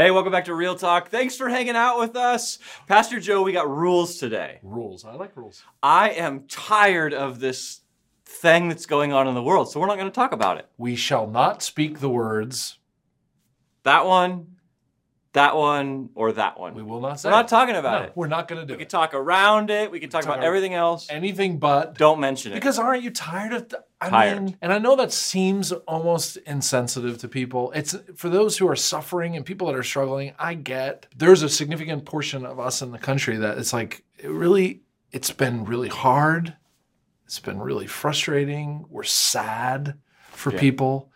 Hey, welcome back to Real Talk. Thanks for hanging out with us. Pastor Joe, we got rules today. Rules. I like rules. I am tired of this thing that's going on in the world, so we're not going to talk about it. We shall not speak the words. That one, that one, or that one. We will not say. We're not talking about No, it. We're not going to do We it. We can talk around it. We can talk talk about everything else. Anything but. Don't mention it. Because aren't you tired of? Th- I Tired. mean, and I know that seems almost insensitive to people. It's for those who are suffering and people that are struggling. I get there's a significant portion of us in the country that it's like it really. It's been really hard. It's been really frustrating. We're sad for Yeah. people,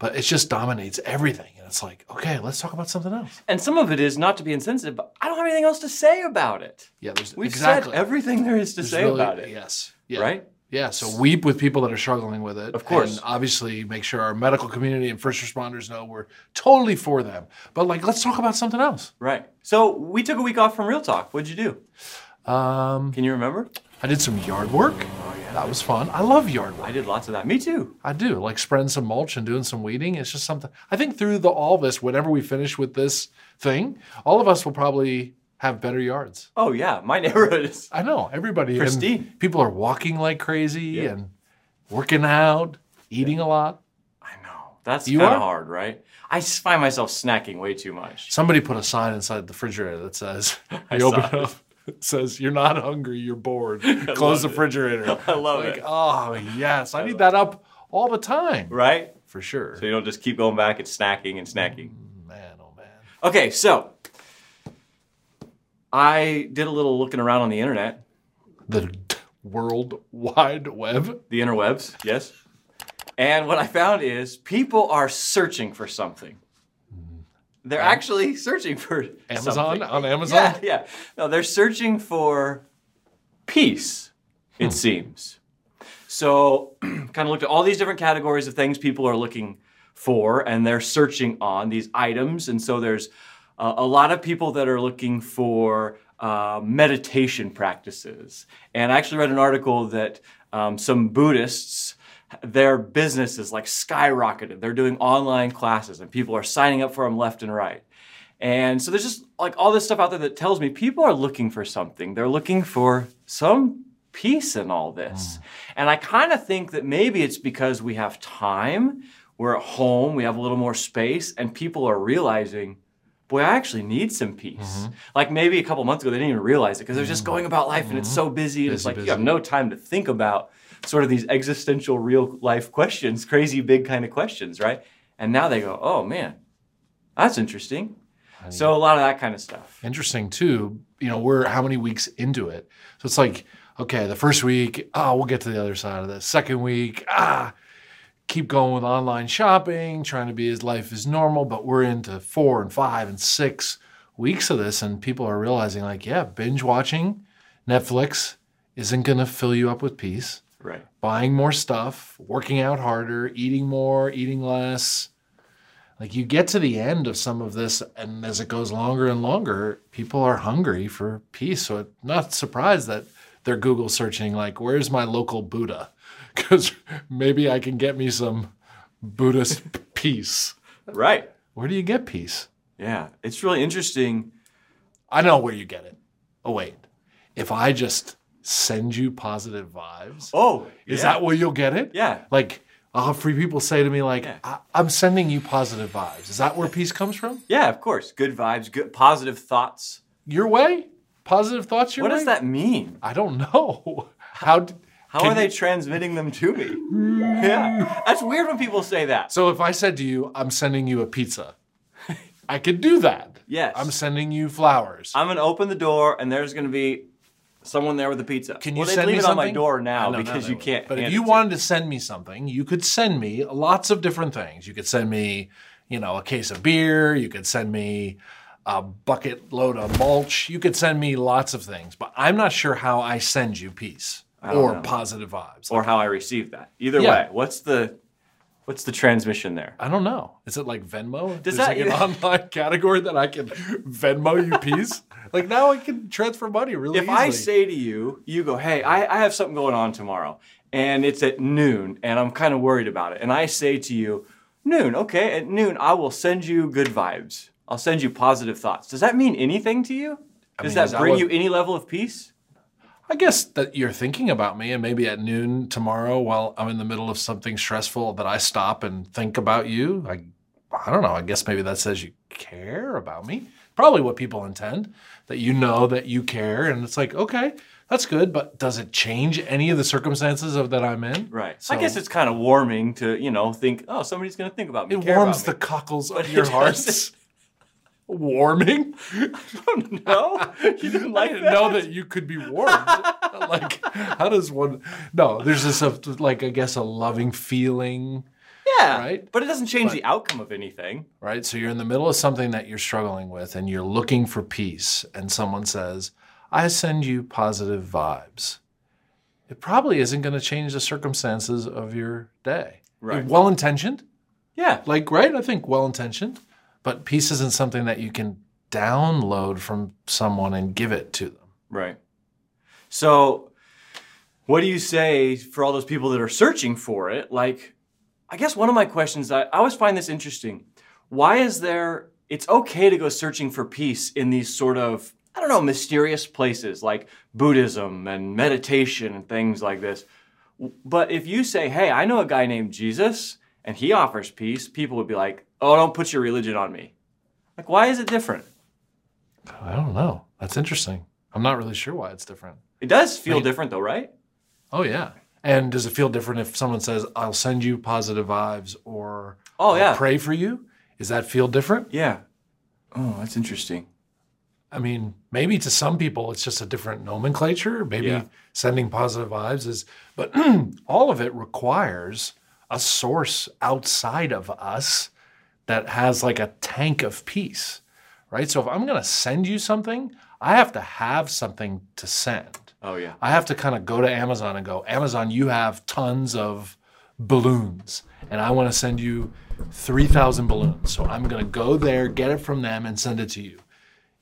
but it just dominates everything. And it's like, okay, let's talk about something else. and some of it is not to be insensitive, but I don't have anything else to say about it. Yeah, there's We've exactly said everything there is to There's say really- about it. Yes. Yeah. Right? Yeah, so weep with people that are struggling with it. Of course. And obviously make sure our medical community and first responders know we're totally for them. But like let's talk about something else. Right. So we took a week off from Real Talk. What'd you do? Um, Can you remember? I did some yard work. Yeah. That was fun. I love yard work. I did lots of that. Me too. I do. Like spreading some mulch and doing some weeding. It's just something I think through the all this, whenever we finish with this thing, all of us will probably have better yards. Oh yeah, my neighborhood is. I know. Everybody and Pristine. people are walking like crazy Yeah. and working out, eating a lot. I know that's kind of hard, right? I find myself snacking way too much. Somebody put a sign inside the refrigerator that says, I you open it up, says, you're not hungry, you're bored. Close the refrigerator. I love like, it. oh, yes. I need that up all the time. Right? For sure. So you don't just keep going back and snacking and snacking. Mm, man, oh man. Okay, so I did a little looking around on the internet, The World Wide Web. the interwebs, yes. And what I found is people are searching for something. They're actually searching for Amazon? something. On Amazon? Yeah, yeah. No, they're searching for peace, Hmm. it seems. So, kind of looked at all these different categories of things people are looking for, and they're searching on these items. And so, there's uh, a lot of people that are looking for uh, meditation practices. And I actually read an article that um, some Buddhists their business is like skyrocketed. They're doing online classes and people are signing up for them left and right. And so there's just like all this stuff out there that tells me people are looking for something. They're looking for some peace in all this. Hmm. And I kind of think that maybe it's because we have time, we're at home, we have a little more space, and people are realizing, boy, I actually need some peace. Mm-hmm. Like maybe a couple months ago, they didn't even realize it because they're just mm-hmm. going about life and it's so mm-hmm. busy. And it's Busy, like you have no time to think about sort of these existential real life questions, crazy big kind of questions, right? And now they go, oh man, that's interesting. So a lot of that kind of stuff. Interesting too. You know, we're how many weeks into it? So it's like, okay, the first week, oh, we'll get to the other side of this. Second week, ah, keep going with online shopping, trying to be as life is normal, but we're into four and five and six weeks of this, and people are realizing, like, yeah, binge watching Netflix isn't gonna fill you up with peace. Right. Buying more stuff, working out harder, eating more, eating less. Like you get to the end of some of this, and as it goes longer and longer, people are hungry for peace. So I'm not surprised that they're Google searching, like, where's my local Buddha? Because maybe I can get me some Buddhist peace. Right. Where do you get peace? Yeah. It's really interesting. I know where you get it. Oh, wait. If I just send you positive vibes, Oh, is yeah. that where you'll get it? Yeah. Like, I'll have free people say to me, like, Yeah. I- I'm sending you positive vibes. Is that where peace comes from? Yeah, of course. Good vibes, good positive thoughts. Your way? Positive thoughts your What way? What does that mean? I don't know. How? d- How can are they you- transmitting them to me? Hmm. yeah. That's weird when people say that. So if I said to you, I'm sending you a pizza, I could do that. Yes. I'm sending you flowers. I'm gonna open the door and there's gonna be someone there with a pizza. Can you well, send leave me it something? on my door now because you would. can't. But if you wanted to send me something, you could send me lots of different things. You could send me, you know, a case of beer. You could send me a bucket load of mulch. You could send me lots of things. But I'm not sure how I send you peace or know. positive vibes. or how I receive that. Either Yeah. way, what's the what's the transmission there? I don't know. Is it like Venmo? Does There's that- like an online category that I can Venmo you peace? like now I can transfer money really easily. If easily. I say to you, you go, "Hey, I, I have something going on tomorrow, and it's at noon, and I'm kind of worried about it," and I say to you, "Noon, okay? At noon, I will send you good vibes I'll send you positive thoughts. Does that mean anything to you? I Does mean, that is that bring what- you any level of peace? I guess that you're thinking about me, and maybe at noon tomorrow, while I'm in the middle of something stressful, that I stop and think about you. I, I don't know. I guess maybe that says you care about me. Probably what people intend that you know that you care, and it's like, okay, that's good. But does it change any of the circumstances of that I'm in? Right. So- I guess it's kind of warming to, you know, think, oh, somebody's going to think about me. It warms the cockles But of your hearts. Warming? no, you didn't I like didn't that? know that you could be warmed. like, how does one? No, there's this, uh, like, I guess, a loving feeling, Yeah, Right? But it doesn't change But- the outcome of anything. right? So you're in the middle of something that you're struggling with, and you're looking for peace, and someone says, "I send you positive vibes." It probably isn't going to change the circumstances of your day. Right. Well intentioned, Yeah. like right? I think well intentioned, but peace isn't something that you can download from someone and give it to them. Right. So, what do you say for all those people that are searching for it? Like, I guess one of my questions, I, I always find this interesting. Why is there, it's okay to go searching for peace in these sort of, I don't know, mysterious places like Buddhism and meditation and things like this. But if you say, hey, I know a guy named Jesus and he offers peace, people would be like, oh, don't put your religion on me. Like, why is it different? I don't know. That's interesting. I'm not really sure why it's different. It does feel Right. different though, right? Oh yeah. And does it feel different if someone says, "I'll send you positive vibes" or Oh, "I'll yeah. pray for you"? Does that feel different? Yeah. Oh, that's interesting. I mean, maybe to some people it's just a different nomenclature. Maybe Yeah. sending positive vibes is, but all of it requires a source outside of us that has like a tank of peace, right? So if I'm going to send you something, I have to have something to send. Oh yeah. I have to kind of go to Amazon and go, Amazon, you have tons of balloons, and I want to send you 3,000 balloons. So I'm going to go there, get it from them, and send it to you.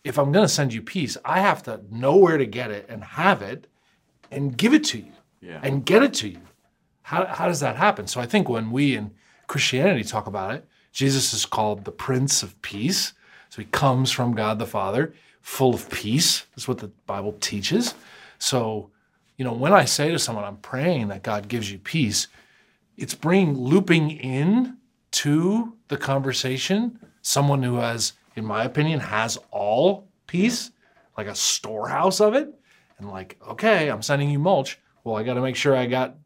If I'm going to send you peace, I have to know where to get it and have it and give it to you Yeah. and get it to you. How, how does that happen? So I think when we in Christianity talk about it, Jesus is called the Prince of Peace. So he comes from God the Father, full of peace. That's what the Bible teaches. So, you know, when I say to someone, I'm praying that God gives you peace, it's bringing looping in to the conversation someone who has, in my opinion, has all peace, like a storehouse of it. And like, okay, I'm sending you mulch. Well, I got to make sure I got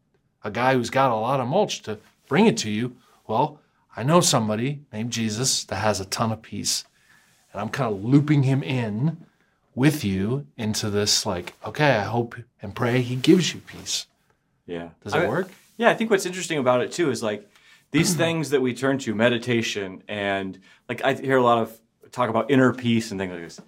a guy who's got a lot of mulch to bring it to you. Well, I know somebody named Jesus that has a ton of peace. And I'm kind of looping him in with you into this, like, okay, I hope and pray he gives you peace. Yeah. Does it work? Yeah, I think what's interesting about it too is like these things that we turn to, meditation, and like I hear a lot of talk about inner peace and things like this.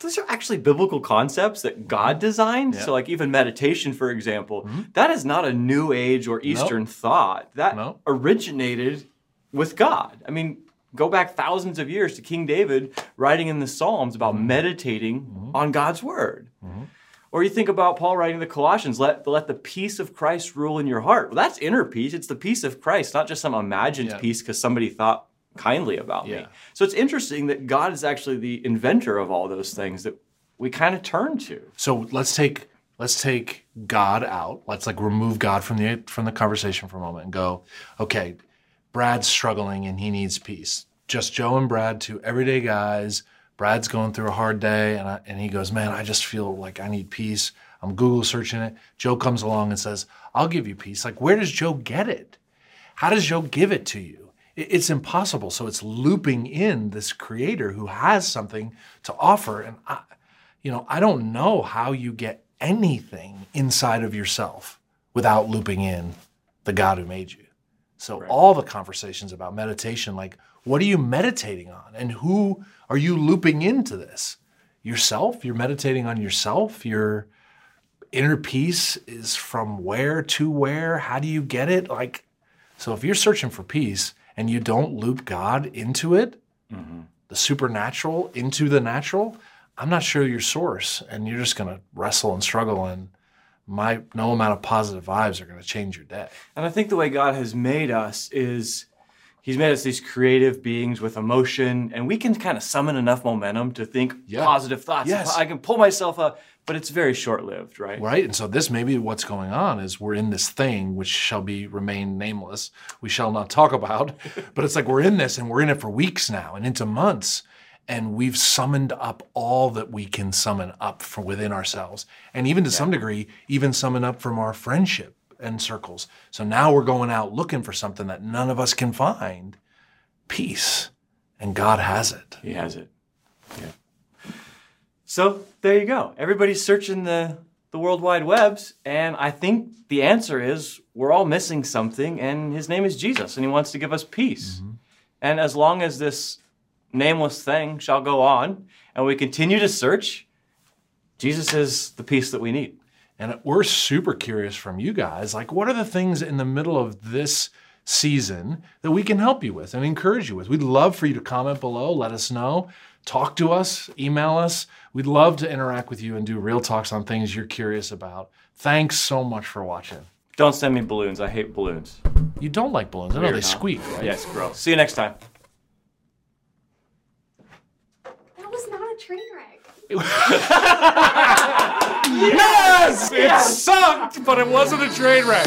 Those are actually biblical concepts that God mm-hmm. designed. Yeah. So, like even meditation, for example, mm-hmm. that is not a New Age or Eastern thought. That No. originated with God. I mean, go back thousands of years to King David writing in the Psalms about mm-hmm. meditating mm-hmm. on God's word. Mm-hmm. Or you think about Paul writing the Colossians, let, let the peace of Christ rule in your heart. Well, that's inner peace. It's the peace of Christ, not just some imagined Yeah. peace because somebody thought kindly about me. So it's interesting that God is actually the inventor of all those things that we kind of turn to. So let's take let's take God out. Let's like remove God from the from the conversation for a moment and go, okay, Brad's struggling and he needs peace. Just Joe and Brad, two everyday guys. Brad's going through a hard day and I, and he goes, man, I just feel like I need peace. I'm Google searching it. Joe comes along and says, I'll give you peace. Like, where does Joe get it? How does Joe give it to you? It- It's impossible. So it's looping in this creator who has something to offer. And I, you know, I don't know how you get anything inside of yourself without looping in the God who made you. So all the conversations about meditation, like what are you meditating on and who are you looping into this? Yourself? You're meditating on yourself? Your inner peace is from where to where? How do you get it? Like, so if you're searching for peace and you don't loop God into it, mm-hmm. the supernatural into the natural, I'm not sure your source, and you're just going to wrestle and struggle, and my no amount of positive vibes are going to change your day. And I think the way God has made us is He's made us these creative beings with emotion, and we can kind of summon enough momentum to think Yeah. positive thoughts. Yes. I can pull myself up, but it's very short lived, right? Right? And so this may be what's going on is we're in this thing which shall be remain nameless. We shall not talk about. but it's like we're in this and we're in it for weeks now and into months. And we've summoned up all that we can summon up from within ourselves. And even to some degree, even summon up from our friendship and circles. So now we're going out looking for something that none of us can find. Peace. And God has it. He has it. Yeah. So there you go. Everybody's searching the, the World Wide Webs, and I think the answer is we're all missing something, and his name is Jesus, and he wants to give us peace. Mm-hmm. And as long as this nameless thing shall go on, and we continue to search, Jesus is the peace that we need. And we're super curious from you guys. Like, what are the things in the middle of this season that we can help you with and encourage you with? We'd love for you to comment below, let us know, talk to us, email us. We'd love to interact with you and do real talks on things you're curious about. Thanks so much for watching. Don't send me balloons. I hate balloons. You don't like balloons. I know they squeak, right? Yes, gross. See you next time. That was not a train wreck. Yes! It sucked, but it wasn't a train wreck.